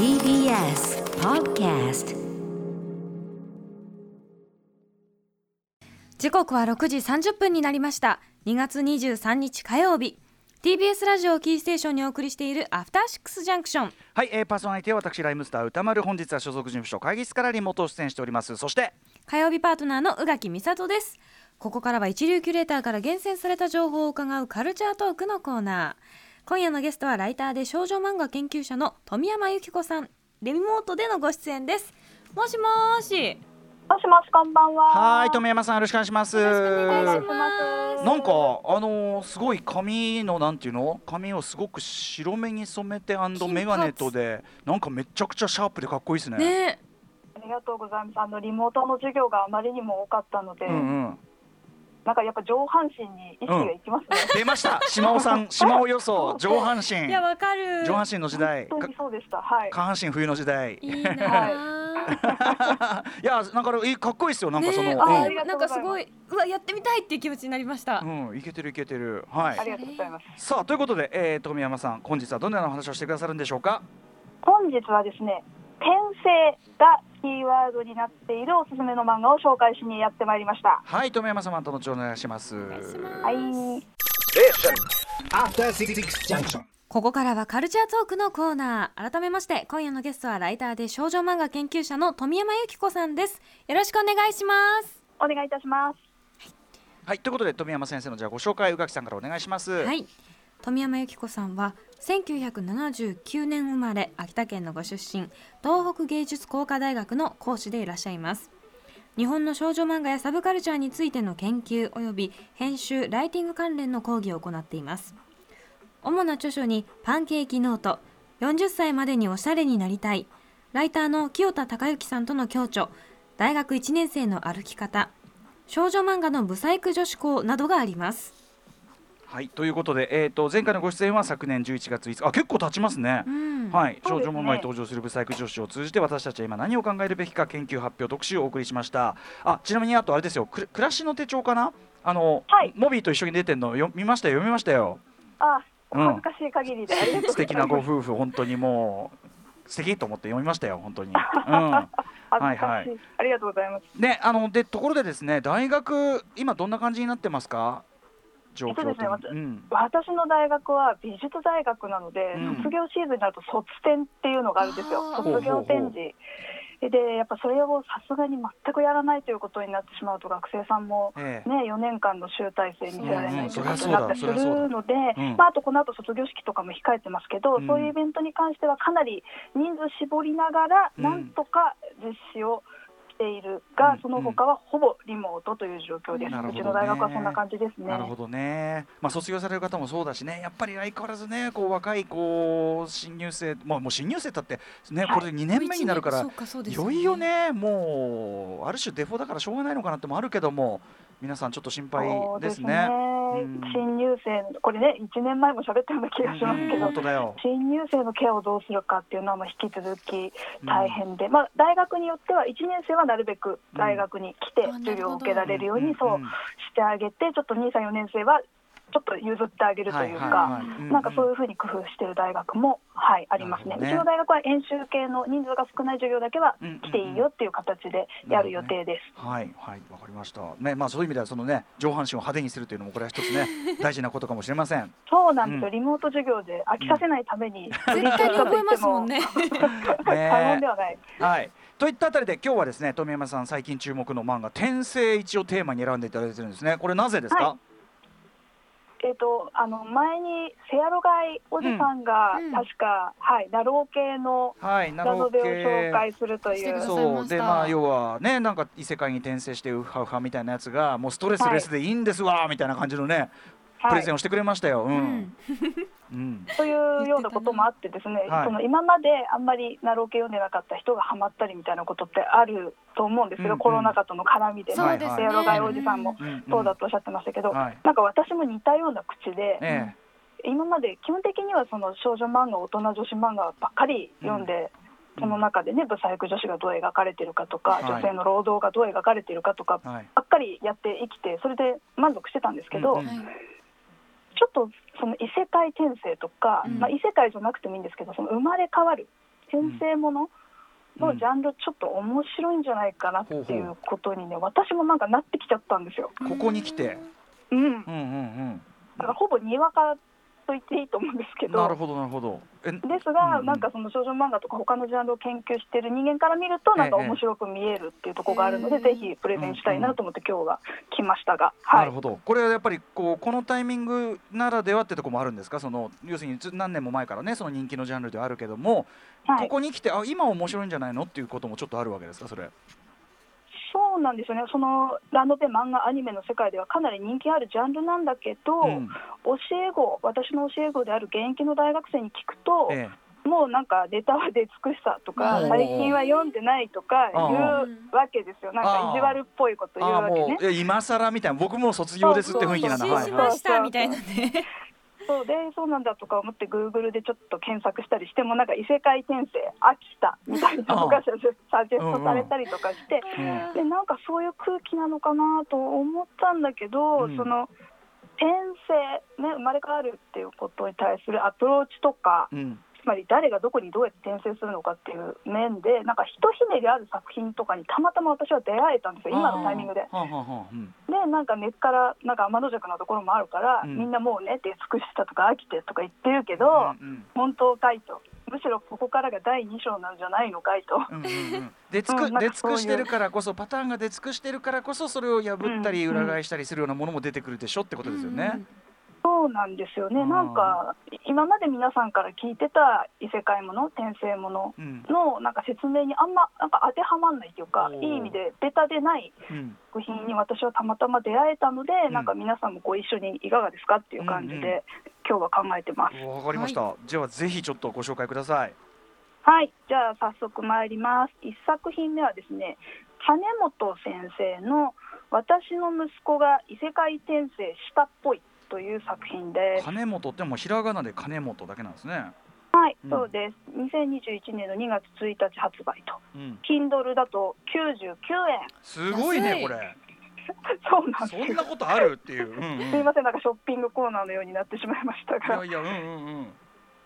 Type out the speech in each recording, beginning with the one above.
TBS Podcast 時刻は6時30分になりました。2月23日火曜日。TBS ラジオをキーステーションにお送りしているアフターシックスジャンクション。はい、えー、パーソナリティは私ライムスター歌丸本日は所属事務所会議室からリモート出演しております。そして火曜日パートナーの宇垣美里です。ここからは一流キュレーターから厳選された情報を伺うカルチャートークのコーナー今夜のゲストはライターで少女漫画研究者の富山由紀子さん。リモートでのご出演です。もしもーし。もしもし、こんばんは。はい富山さんよろしくお願いします。よろしくお願いしまます。なんかあのーすごい髪のなんていうの？髪をすごく白目に染めてアンドメガネとでなんかめちゃくちゃシャープでかっこいいですね。ね。ありがとうございます。あのリモートの授業があまりにも多かったので、うんうんなんかやっぱ上半身に意識がいきますね。出ました。島尾さん 島尾予想。上半身。いやわかる。上半身の時代。か本当にそうでした。はい。下半身冬の時代。いいなあ いやなんかいいかっこいいですよ。なんかその、ねえ。あありがとうんございます。なかすごいうわやってみたいっていう気持ちになりました、うん、うん、いけてるいけてる。はい。ありがとうございます。さあということで、えー、富山さん本日はどんなような話をしてくださるんでしょうか？本日はですね、転生がキーワードになっているおすすめの漫画を紹介しにやってまいりました。はい富山様とのちお願いしますお願いしますはい。After Six Junction. ここからはカルチャートークのコーナー改めまして今夜のゲストはライターで少女漫画研究者の富山由紀子さんですよろしくお願いしますお願いいたします。はいということで富山先生のじゃあご紹介宇垣さんからお願いしますはい富山由紀子さんは1979年生まれ秋田県のご出身東北芸術工科大学の講師でいらっしゃいます。日本の少女漫画やサブカルチャーについての研究及び編集ライティング関連の講義を行っています。主な著書にパンケーキノート40歳までにおしゃれになりたいライターの清田孝之さんとの共著大学1年生の歩き方少女漫画のブサイク女子校などがあります。はいということで、えー、と前回のご出演は昨年11月5日あ結構経ちますね、うん。はい、ね。女漫画に登場するブサイク女子を通じて私たちは今何を考えるべきか研究発表特集をお送りしました。あちなみにあとあれですよく暮らしの手帳かな？あの、はい。モビーと一緒に出てんのよ見ましたよ読みましたよ。あ、恥ずかしい限りで。うご素敵な。ご夫婦本当にもう素敵と思って読みましたよ本当に、うん、はいはい。ありがとうございます。ねあのでところでですね大学今どんな感じになってますか？状況そうですね。うん。私の大学は美術大学なので、うん。卒業シーズンになると卒展っていうのがあるんですよ。卒業展示。でやっぱそれをさすがに全くやらないということになってしまうと学生さんもええ。ね、4年間の集大成にせられないということにうんうんなったりするので、うんまあ、あとこの後卒業式とかも控えてますけど、うん。そういうイベントに関してはかなり人数絞りながら、うん。なんとか実施をしている。が、うんその他はほぼリモートという状況です、なるほどね。うちの大学はそんな感じですね。なるほどね、まあ、卒業される方もそうだしね、やっぱり相変わらずね、こう若いこう新入生、まあ、もう新入生だって、ね、はい。これで2年目になるから、そうかそうですいよいよね、もう、ある種、デフォだからしょうがないのかなってもあるけども、皆さん、ちょっと心配そうですね。うん。新入生これね1年前も喋ったような気がしますけど、本当だよ。新入生のケアをどうするかっていうのはまあ引き続き大変で、まあ、大学によっては1年生はなるべく大学に来てうん。授業を受けられるよううんにそうしてあげてちょっと2歳4年生はちょっと譲ってあげるというかなんかそういうふうに工夫している大学も、はい、ありますねねうちの大学は演習系の人数が少ない授業だけはうん来ていいよっていう形でやる予定です。はいはいわかりました。ねまあそういう意味ではそのね上半身を派手にするというのもこれは一つね 大事なことかもしれません。そうなんですよ、うんリモート授業で飽きさせないために、絶対に覚えますもんね 過言ではない。はい。といったあたりで今日はですね富山さん最近注目の漫画「転生一」をテーマに選んでいただいてるんですね。これなぜですか？はえっ、とあの前にセアロガイおじさんが、うん。うん確か、はいナロー系のはい、なラノベを紹系。介するというしてくださいそう。でまあ要はねなんか異世界に転生してウハウハみたいなやつがもうストレスレスでいいんですわ、みたいな感じのねプはい。レゼンをしてくれましたよ。うんというようなこともあってですね、はい。その今まであんまりナロー系読んでなかった人がハマったりみたいなことってあると思うんですけど、うんうん。コロナ禍との絡みで、ね。セアロガイおじさんもそうだとおっしゃってましたけど、はいなんか私も似たような口で、え今まで基本的にはその少女漫画大人女子漫画ばっかり読んで、うん。その中でねブサイク女子がどう描かれてるかとか、はい。女性の労働がどう描かれてるかとか。ばっかりやって生きてそれで満足してたんですけど、ちょっとその異世界転生とか、うん。まあ、異世界じゃなくてもいいんですけどその生まれ変わる転生もののジャンルちょっと面白いんじゃないかなっていうことにね私もなんかなってきちゃったんですよ。ここに来て、うん、うんうんうん、だからほぼにわかと言っていいと思うんですけど。なるほどなるほど。えですが、うんうん。なんかその少女漫画とか他のジャンルを研究している人間から見るとなんかええ面白く見えるっていうところがあるので、ええぜひプレゼンしたいなと思って今日は来ましたが、はないるほど。これはやっぱりこうこのタイミングならではってとこもあるんですか？その要するにず何年も前からねその人気のジャンルではあるけども、はい。ここに来てあ今面白いんじゃないの？っていうこともちょっとあるわけですか？それ。そうなんですよね。そのラノベ漫画アニメの世界ではかなり人気あるジャンルなんだけど、うん。教え子私の教え子である現役の大学生に聞くと、えもうなんかネタは出尽くしたとかうん最近は読んでないとか言あ。うわけですよ。なんか意地悪っぽいことえ、言うわけね。もう。え今更みたいな僕もう卒業ですって雰囲気なんだ。そうはいはい。失敗したみたいなね。そうでそうなんだとか思ってグーグルでちょっと検索したりしてもなんか異世界転生飽きたみたいなのがサジェサジェストされたりとかして、うん。でなんかそういう空気なのかなと思ったんだけど、うん。その転生、ね、生まれ変わるっていうことに対するアプローチとかうんつまり誰がどこにどうやって転生するのかっていう面でなんかひとひねりある作品とかにたまたま私は出会えたんですよ。今のタイミングで。でなんか根っからなんか天の弱なところもあるから、うん。みんなもうね出尽くしたとか飽きてとか言ってるけど、うん。本当かいと。むしろここからが第2章なんじゃないのかいと。うん。うん。うん。出尽くしてるからこそパターンが出尽くしてるからこそそれを破ったりうん。裏返したりするようなものも出てくるでしょってことですよね。そうなんですよね、うん。なんか今まで皆さんから聞いてた異世界もの、転生ものうん。のなんか説明にあんまなんか当てはまんないというかいい意味でベタでないうん。作品に私はたまたま出会えたので、ん。なんか皆さんもご一緒にいかがですかっていう感じで、うんうん。今日は考えてます。わかりました。じゃあぜひちょっとご紹介ください。はい、じゃあ早速参ります。一作品目はですね、金本先生の私の息子が異世界転生したっぽいという作品です。金本ってもうひらがなで金本だけなんですね。はい、うんそうです。2021年の2月1日発売と。うん。Kindle だと99円。すごいねこれ。そうなんそですんなことあるっていう。うんうんすいません、なんかショッピングコーナーのようになってしまいましたが、いやいやうんうんうん。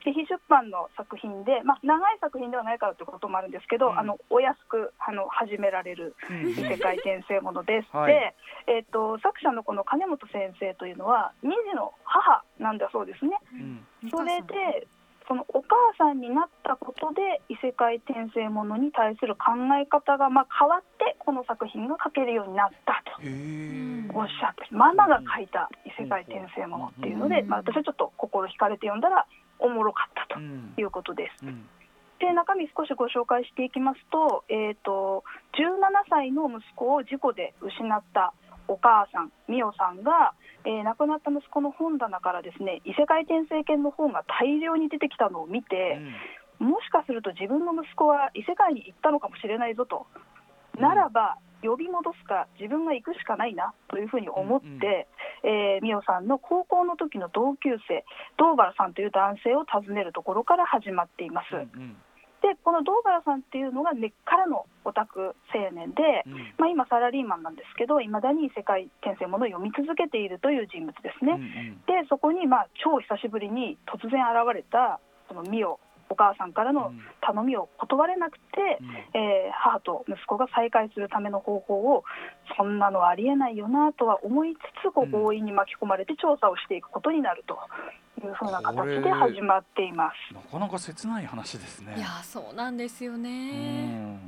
自費出版の作品で、まあ、長い作品ではないからということもあるんですけど、うんあのお安くあの始められるうん異世界転生ものです。はいで、えっと作者のこの金本先生というのは2児の母なんだそうですね。うんそれでそのお母さんになったことで異世界転生ものに対する考え方がまあ変わってこの作品が書けるようになったと。おっしゃってママが書いた異世界転生ものっていうので、うんまあ、私はちょっと心惹かれて読んだらおもろかったとうん。いうことです。うん。で中身少しご紹介していきますと,、えー、と17歳の息子を事故で失ったお母さん美代さんが、えー亡くなった息子の本棚からですね異世界転生犬の本が大量に出てきたのを見て、もしかすると自分の息子は異世界に行ったのかもしれないぞと、うんならば呼び戻すか自分が行くしかないなというふうに思って、うんうんえー美代さんの高校の時の同級生堂原さんという男性を訪ねるところから始まっています。うんうんでこの堂原さんっていうのが根っからのオタク青年で、うんまあ、今サラリーマンなんですけどいまだに世界転生ものを読み続けているという人物ですね。うんうんでそこにまあ超久しぶりに突然現れたそのミオお母さんからの頼みを断れなくて、うんえー母と息子が再会するための方法をそんなのはありえないよなとは思いつつこううん強引に巻き込まれて調査をしていくことになるというふうな形で始まっています。なかなか切ない話ですね。いやそうなんですようね。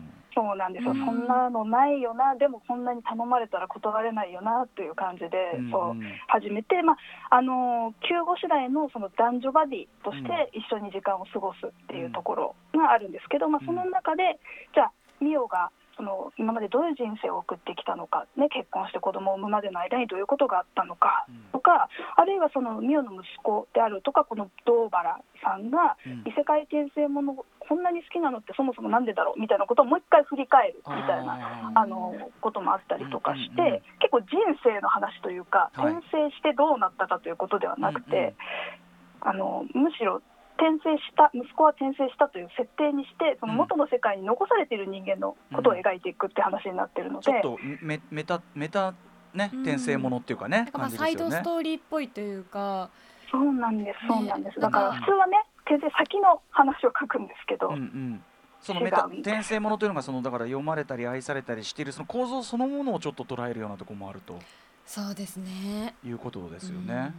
んそうなんですよ、うん。そんなのないよな、でもこんなに頼まれたら断れないよなという感じで、うんそう始めて、まああのー救護次第のその男女バディとして一緒に時間を過ごすっていうところがあるんですけど、まあ、その中で、じゃあ、ミオがその今までどういう人生を送ってきたのか、ね、結婚して子供を産むまでの間にどういうことがあったのかうん。とか、あるいはそのミオの息子であるとか、この堂原さんがうん。異世界転生ものこんなに好きなのってそもそもなんでだろう？みたいなことをもう一回振り返るみたいなああのこともあったりとかして、うんうん。うん結構人生の話というか、はい。転生してどうなったかということではなくて、あのむしろ転生した息子は転生したという設定にしてその元の世界に残されている人間のことを描いていくって話になってるので、ちょっとメメタメタねうん。転生ものっていうかねまあ感じですよね。サイドス。トーリーっぽいというか、そうなんですそうなんです、ね。だから普通はね転生先の話を書くんですけど、うんうん。そのメタ転生ものというのがそのだから読まれたり愛されたりしているその構造そのものをちょっと捉えるようなところもあると。そうですね。いうことですよね。うん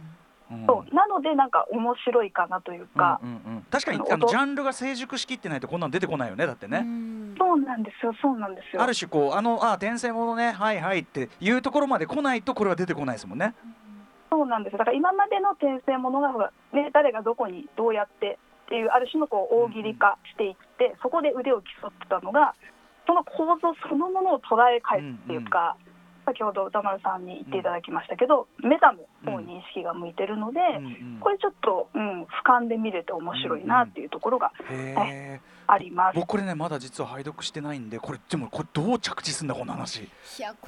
そう。なのでなんか面白いかなというか、うんうんうん、確かにあのジャンルが成熟しきってないとこんなの出てこないよねだってうね。ん。そうなんですよ。そうなんですよ。ある種こうあのあ転生ものねはいはいっていうところまで来ないとこれは出てこないですもんね。そうなんですよ。だから今までの転生ものが、ね、誰がどこにどうやってっていうある種のこう大喜利化していって、そこで腕を競ってたのがその構造そのものを捉え返すっていうか、先ほど歌丸さんに言っていただきましたけど、メタの方に意識が向いてるので、うんうんこれちょっと、うん、俯瞰で見れて面白いなっていうところがへえ。あります。僕これねまだ実は拝読してないんでこれでもこれどう着地すんだこの話。い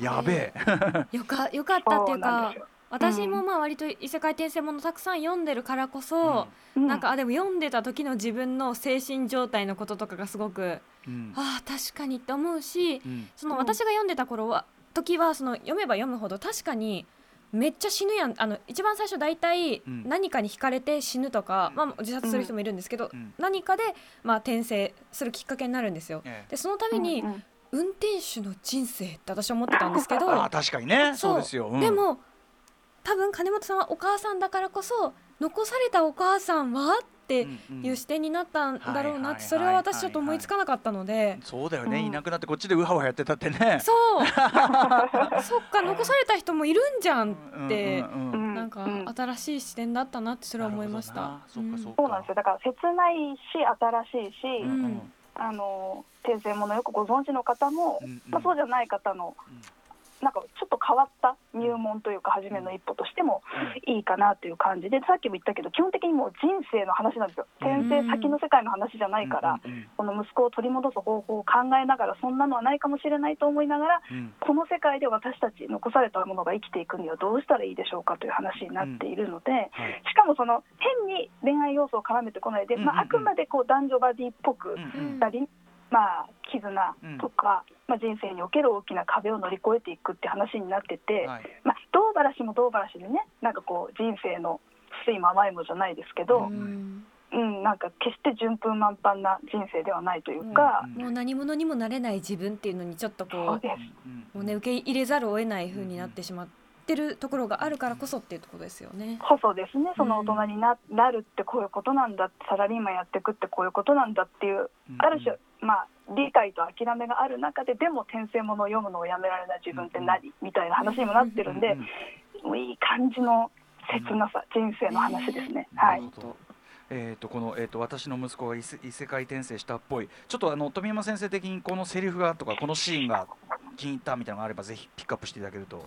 やべえ。よかよかったっていうか私もまあ割と異世界転生ものたくさん読んでるからこそ、うんなんかあでも読んでた時の自分の精神状態のこととかがすごくうんああ確かにって思うしうんそのうん私が読んでた頃は時はその読めば読むほど確かにめっちゃ死ぬやん。あの一番最初大体うん。何かに惹かれて死ぬとか、まあ、自殺する人もいるんですけど、うん。何かで、まあ、転生するきっかけになるんですよ。ええでそのために、うんうん。運転手の人生って私は思ってたんですけどああ 確かにね。そう。ですよ。うん。でも多分金本さんはお母さんだからこそ残されたお母さんはってうんうん。いう視点になったんだろうなってそれは私ちょっと思いつかなかったので。そうだよね、うん。いなくなってこっちでウハウハやってたってね。そう。そっか残された人もいるんじゃんってうんうんうんうん。なんかうん新しい視点だったなってそれは思いました。そうかそうか。そうなんですよ。だから切ないし新しいし、うんうん。あの転生ものよくご存知の方も、うんうん。まあ、そうじゃない方の、うんなんかちょっと変わった入門というか初めの一歩としてもいいかなという感じでさっきも言ったけど基本的にもう人生の話なんですよ。うん。転生先の世界の話じゃないから、この息子を取り戻す方法を考えながらそんなのはないかもしれないと思いながらうん。この世界で私たち残されたものが生きていくにはどうしたらいいでしょうかという話になっているので、はい。しかもその変に恋愛要素を絡めてこないで、まあ、あくまでこう男女バディっぽくしたり、まあ、絆とか、まあ、人生における大きな壁を乗り越えていくって話になってて、はい。まあ、どうばらしもどうばらしでねなんかこう人生の酸いも甘いもじゃないですけど、ううん。うん、なんか決して順風満帆な人生ではないというか、うんもう何者にもなれない自分っていうのにちょっとこうもうね受け入れざるを得ない風になってしまってるところがあるからこそっていうところですよね。こそですね。その大人にな,、なるってこういうことなんだサラリーマンやっていくってこういうことなんだっていうある種、まあ、理解と諦めがある中ででも転生ものを読むのをやめられない自分って何、みたいな話にもなってるんで、もういい感じの切なさ、人生の話ですね。はない。えー、とこの、えー、と私の息子が異世異世界転生したっぽい。ちょっとあの富山先生的にこのセリフがとかこのシーンが気に入ったみたいなのがあればぜひピックアップしていただけると。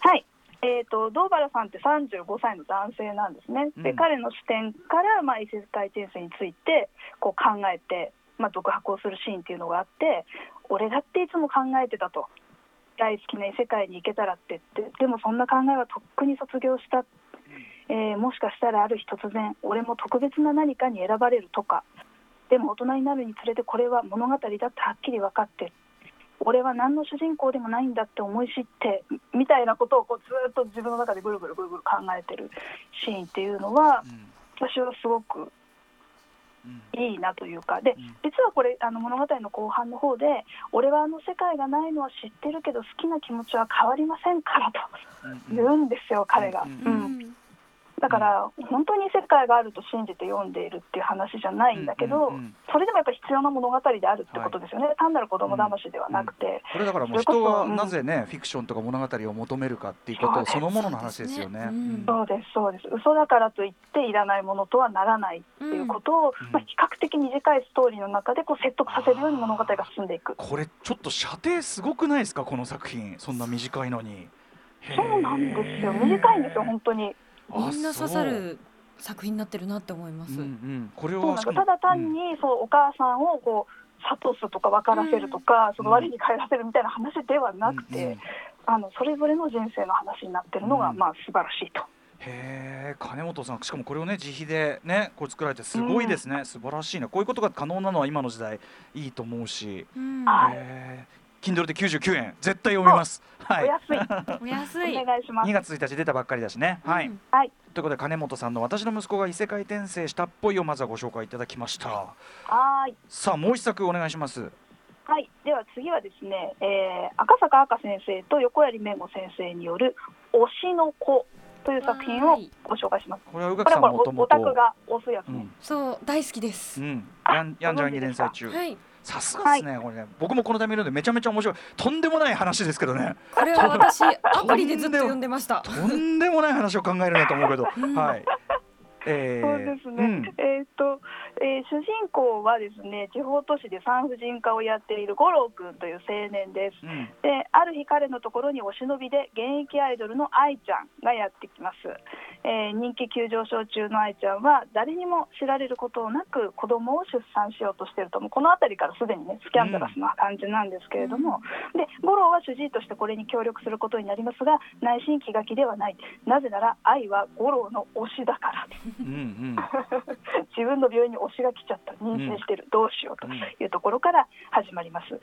はい。えー、と堂原さんって35歳の男性なんですね、でうん。彼の視点から、まあ、異世界転生についてこう考えて、まあ、独白をするシーンっていうのがあって俺だっていつも考えてたと。大好きな異世界に行けたらって。ってでもそんな考えはとっくに卒業した、えーもしかしたらある日突然俺も特別な何かに選ばれるとか。でも大人になるにつれてこれは物語だってはっきり分かって。俺は何の主人公でもないんだって思い知ってみたいなことをこうずっと自分の中でぐるぐるぐるぐる考えてるシーンっていうのはうん。私はすごくうんいいなというか。でうん。実はこれあの物語の後半の方で俺はあの世界がないのは知ってるけど好きな気持ちは変わりませんからと言うんですよ彼が。うんううん。んだから本当に世界があると信じて読んでいるっていう話じゃないんだけど、うんうんうん。それでもやっぱ必要な物語であるってことですよね、単なる子供騙しではなくて、これだからもう人がなぜねフィクションとか物語を求めるかっていうことそのものの話ですよね。うん。そうですそうです。嘘だからといっていらないものとはならないっていうことを、うんまあ、比較的短いストーリーの中でこう説得させるように物語が進んでいく。これちょっと射程すごくないですか？この作品。そんな短いのに。そうなんですよ。短いんですよ本当に。あみんな刺さる作品になってるなって思います。そううんうん、これそうなんはただ単に、そうお母さんをこう諭すとか分からせるとか、その割に帰らせるみたいな話ではなくて、うんうん。あのそれぞれの人生の話になってるのが、うん。まあ素晴らしいと。へえ金本さんしかもこれをね自費でねこれ作られてすごいですね、素晴らしいね。こういうことが可能なのは今の時代いいと思うし、うん Kindle で99円。絶対読みます。はい。お安い、お安い。お願いします。2。月1日出たばっかりだしね、はいうん。はい、ということで金本さんの私の息子が異世界転生したっぽいをまずはご紹介いただきました。はーい。さあもう一作お願いします。はい、では次はですね、えー赤坂赤先生と横槍めご先生による「推しの子」という作品をご紹介します。これは宇こ垣さんれはこれおオもともとタクが推すやつね。うん。そう大好きです、うん。あやんやんじゃんに連載中。はいさすがですねこれね。僕もこのタイミングでめちゃめちゃ面白い。とんでもない話ですけどね。これは私アプリでずっと読んでました。とんでもない話を考えるなと思うけど。うん。はい。えーそうですね。うん。えーっと、えー主人公はですね、地方都市で産婦人科をやっている五郎くんという青年です。うん。で、ある日彼のところにお忍びで現役アイドルの愛ちゃんがやってきます。えー人気急上昇中の愛ちゃんは誰にも知られることなく子供を出産しようとしていると。もうこの辺りからすでにねスキャンダラスな感じなんですけれども、で五郎は主治医としてこれに協力することになりますが内心気が気ではない。なぜなら愛は五郎の推しだから。うんうん。自分の病院に推しが来ちゃった。妊娠してる、どうしようというところから始まります。で、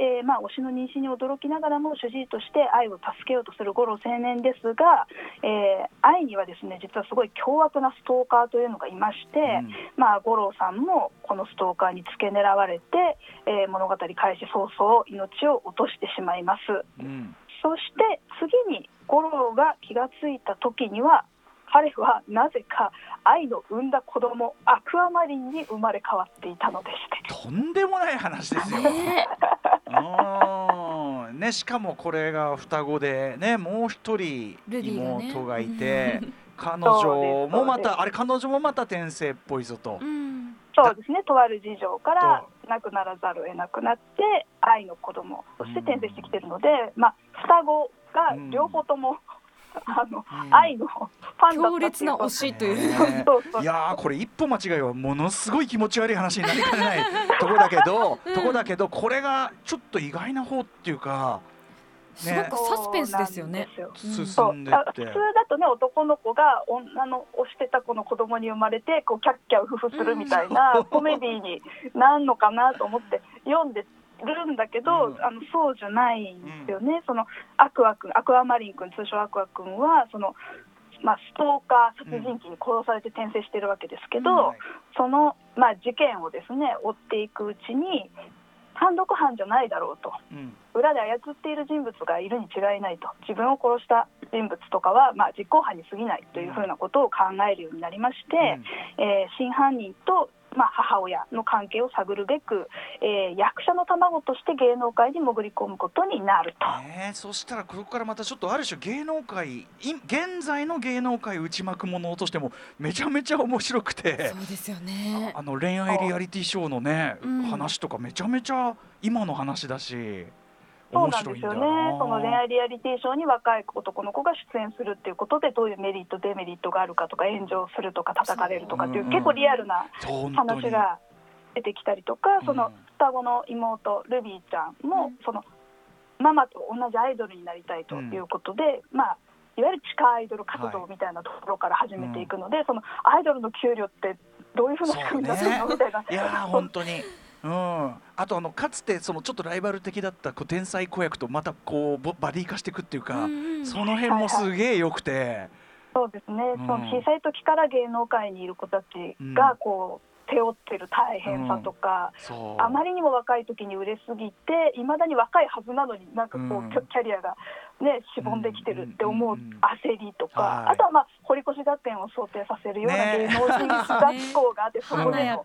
えーまあ、推しの妊娠に驚きながらも主治医として愛を助けようとする五郎青年ですが、えー愛にはですね実はすごい凶悪なストーカーというのがいまして、うん。まあ、五郎さんもこのストーカーに付け狙われて、えー物語開始早々命を落としてしまいます。うん。そして次に五郎が気がついた時には彼はなぜか愛の産んだ子供アクアマリンに生まれ変わっていたのでして。とんでもない話ですよ。ねうん。ね、しかもこれが双子でねもう一人妹がいて、彼女もまたあれ彼女もまた転生っぽいぞと。う。ん。そうですねとある事情から亡くならざるを得なくなって愛の子供として転生してきてるので、まあ、双子が両方とも、あのうん。愛のファンだったっていう。強烈な推しという。ねそうそう。いやーこれ一歩間違いはものすごい気持ち悪い話になりかねない ところだけど、ところだけどこれがちょっと意外な方っていうかすごくサスペンスですよね。そう普通だとね男の子が女の推してた子の子供に生まれてこうキャッキャウフフするみたいなコメディになんのかなと思って読んでるんだけど、うん。あのそうじゃないんですよね、そのアクア君アクアマリン君通称アクア君はその、まあ、ストーカー殺人鬼に殺されて転生してるわけですけど、うん。はい。その、まあ、事件をですね追っていくうちに単独犯じゃないだろうと。うん。裏で操っている人物がいるに違いないと。自分を殺した人物とかは、まあ、実行犯に過ぎないというふうなことを考えるようになりまして、えー真犯人と、まあ、母親の関係を探るべく、えー役者の卵として芸能界に潜り込むことになると。ねえそしたらここからまたちょっとある種芸能界い現在の芸能界内幕ものとしてもめちゃめちゃ面白くて。そうですよね。あの恋愛リアリティショーのね、うん。話とかめちゃめちゃ今の話だし。面そうなんですよね。その恋愛リアリティショーに若い男の子が出演するっていうことでどういうメリットデメリットがあるかとか炎上するとか叩かれるとかっていう結構リアルな話が出てきたりとか、うんその双子の妹ルビーちゃんも、うんそのママと同じアイドルになりたいということで、まあいわゆる地下アイドル活動みたいなところから始めていくので、そのアイドルの給料ってどういうふうな仕組みになってるの、みたいな。いやー本当に。うん、あとあのかつてそのちょっとライバル的だったこう天才子役とまたこうボバディ化していくっていうか、うんうん。その辺もすげえ良くて、そうですね、うん。その小さい時から芸能界にいる子たちがこう、背負ってる大変さとか、そう。あまりにも若い時に売れすぎていまだに若いはずなのになんかこう、うん。キャリアが、ね、しぼんできてるって思ううんうんうん焦りとか、はい。あとは、まあ、堀越学園を想定させるようなね芸能人学校があって、そこでも、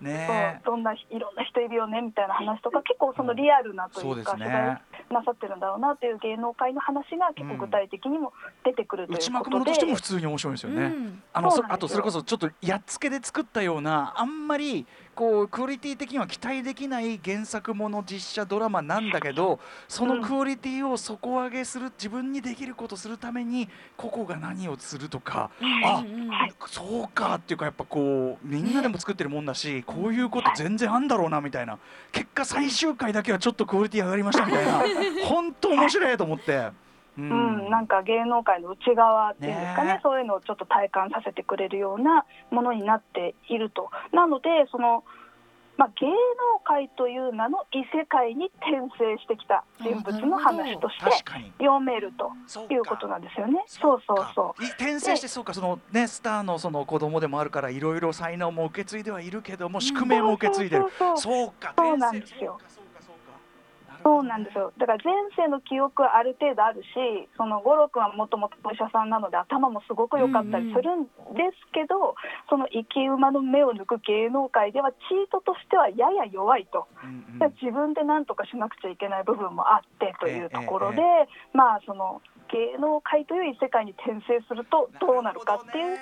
ね。そうどんないろんな人いるよねみたいな話とか結構そのリアルなというか、取材なさってるんだろうなという芸能界の話が結構具体的にも出てくるということで。ものとしても普通に面白いですよね。うん。あのあとそれこそちょっとやっつけで作ったようなあんまりこうクオリティ的には期待できない原作もの実写ドラマなんだけどそのクオリティを底上げする自分にできることするために個々が何をするとかあそうかっていうかやっぱこうみんなでも作ってるもんだし、こういうこと全然あんだろうなみたいな。結果最終回だけはちょっとクオリティ上がりましたみたいな。本当面白いと思って。ううん、なんか芸能界の内側っていうんですかね。ね。そういうのをちょっと体感させてくれるようなものになっていると。なのでそのまあ、芸能界という名の異世界に転生してきた人物の話として読めるということなんですよね。そうそうそう。い転生してそうかそのねスターのその子供でもあるからいろいろ才能も受け継いではいるけども宿命も受け継いでる。そうかそうなんですよそうなんですよ。だから前世の記憶はある程度あるしその五郎君はもともとお医者さんなので頭もすごく良かったりするんですけど、その生き馬の目を抜く芸能界ではチートとしてはやや弱いと、うんうん。自分で何とかしなくちゃいけない部分もあってというところで、えまあその芸能界という異世界に転生するとどうなるかっていう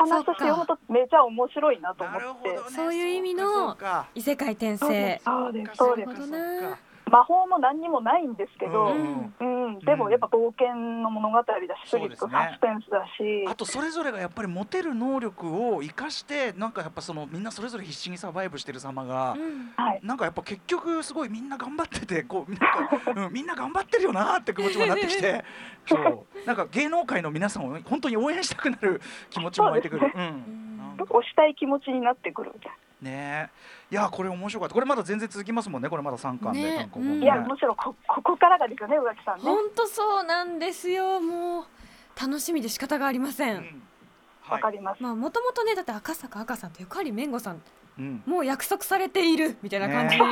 話として読むとめちゃ面白いなと思って。そういう意味の異世界転生。すそうです。そうです魔法も何にもないんですけど、うん。うん、でもやっぱ冒険の物語だし、スリック、そうですね。サスペンスだし、あとそれぞれがやっぱり持てる能力を生かしてなんかやっぱそのみんなそれぞれ必死にサバイブしてる様がうん。はい、なんかやっぱ結局すごいみんな頑張っててこうなんか、うん、みんな頑張ってるよなって気持ちもなってきて そう。なんか芸能界の皆さんを本当に応援したくなる気持ちも湧いてくる。そううん 押したい気持ちになってくるみたいねえ。いやこれ面白かった。これまだ全然続きますもんねこれまだ3巻で、ね。単行本うん。な、いや、むしろこここからがですよね、宇垣さんね。本当そうなんですよ。もう楽しみで仕方がありません、うん。わかります。まあもともとねだって赤坂赤さんとゆかりめんごさんうん。もう約束されているみたいな感じね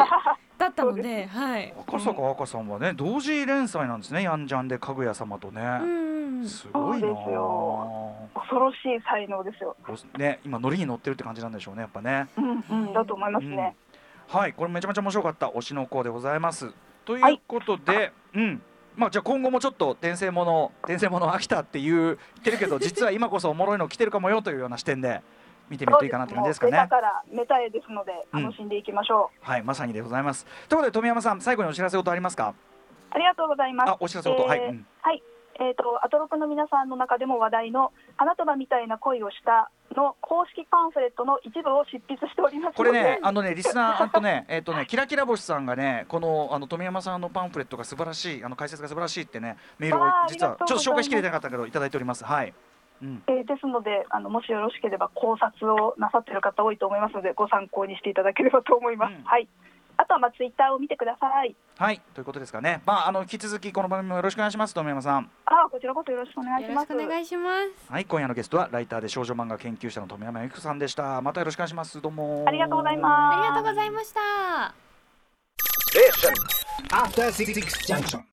だったのでで、はい。赤坂赤さんはね同時連載なんですねヤンジャンでかぐや様とね、うん、すごいなそうですよ。恐ろしい才能ですよ。おね今ノリに乗ってるって感じなんでしょうねやっぱね。うん、うん、だと思いますね。はいこれめちゃめちゃ面白かった推しの子でございます。ということで、うん。まあじゃあ今後もちょっと転生もの転生もの飽きたって言ってるけど実は今こそおもろいの来てるかもよというような視点で見てみるといいかなって感じですかねもうベタからメタへですので、うん楽しんでいきましょう。はいまさにでございますということで富山さん最後にお知らせ事ありますか？ありがとうございます。あお知らせ事、はい、えーうんはい。えっ、と、アトロクの皆さんの中でも話題の花束みたいな恋をしたの公式パンフレットの一部を執筆しておりますこので。れね、あのね、リスナー、あとね、えっ、とね、キラキラ星さんがね、この、あの富山さんのパンフレットが素晴らしい、あの解説が素晴らしいってね、メールを実はちょっと紹介しきれてなかったけど、いただいております。はい。うん。えーですのであの、もしよろしければ考察をなさっている方多いと思いますので、ご参考にしていただければと思います。うんはい。あとはまあツイッターを見てください。はい、ということですかね。まあ、あの引き続きこの番組もよろしくお願いします。富山さん。あこちらこそよろしくお願いします。よろしくお願いします。はい、今夜のゲストはライターで少女漫画研究者の富山由紀子さんでした。またよろしくお願いします。どうも。ありがとうございます。ありがとうございました。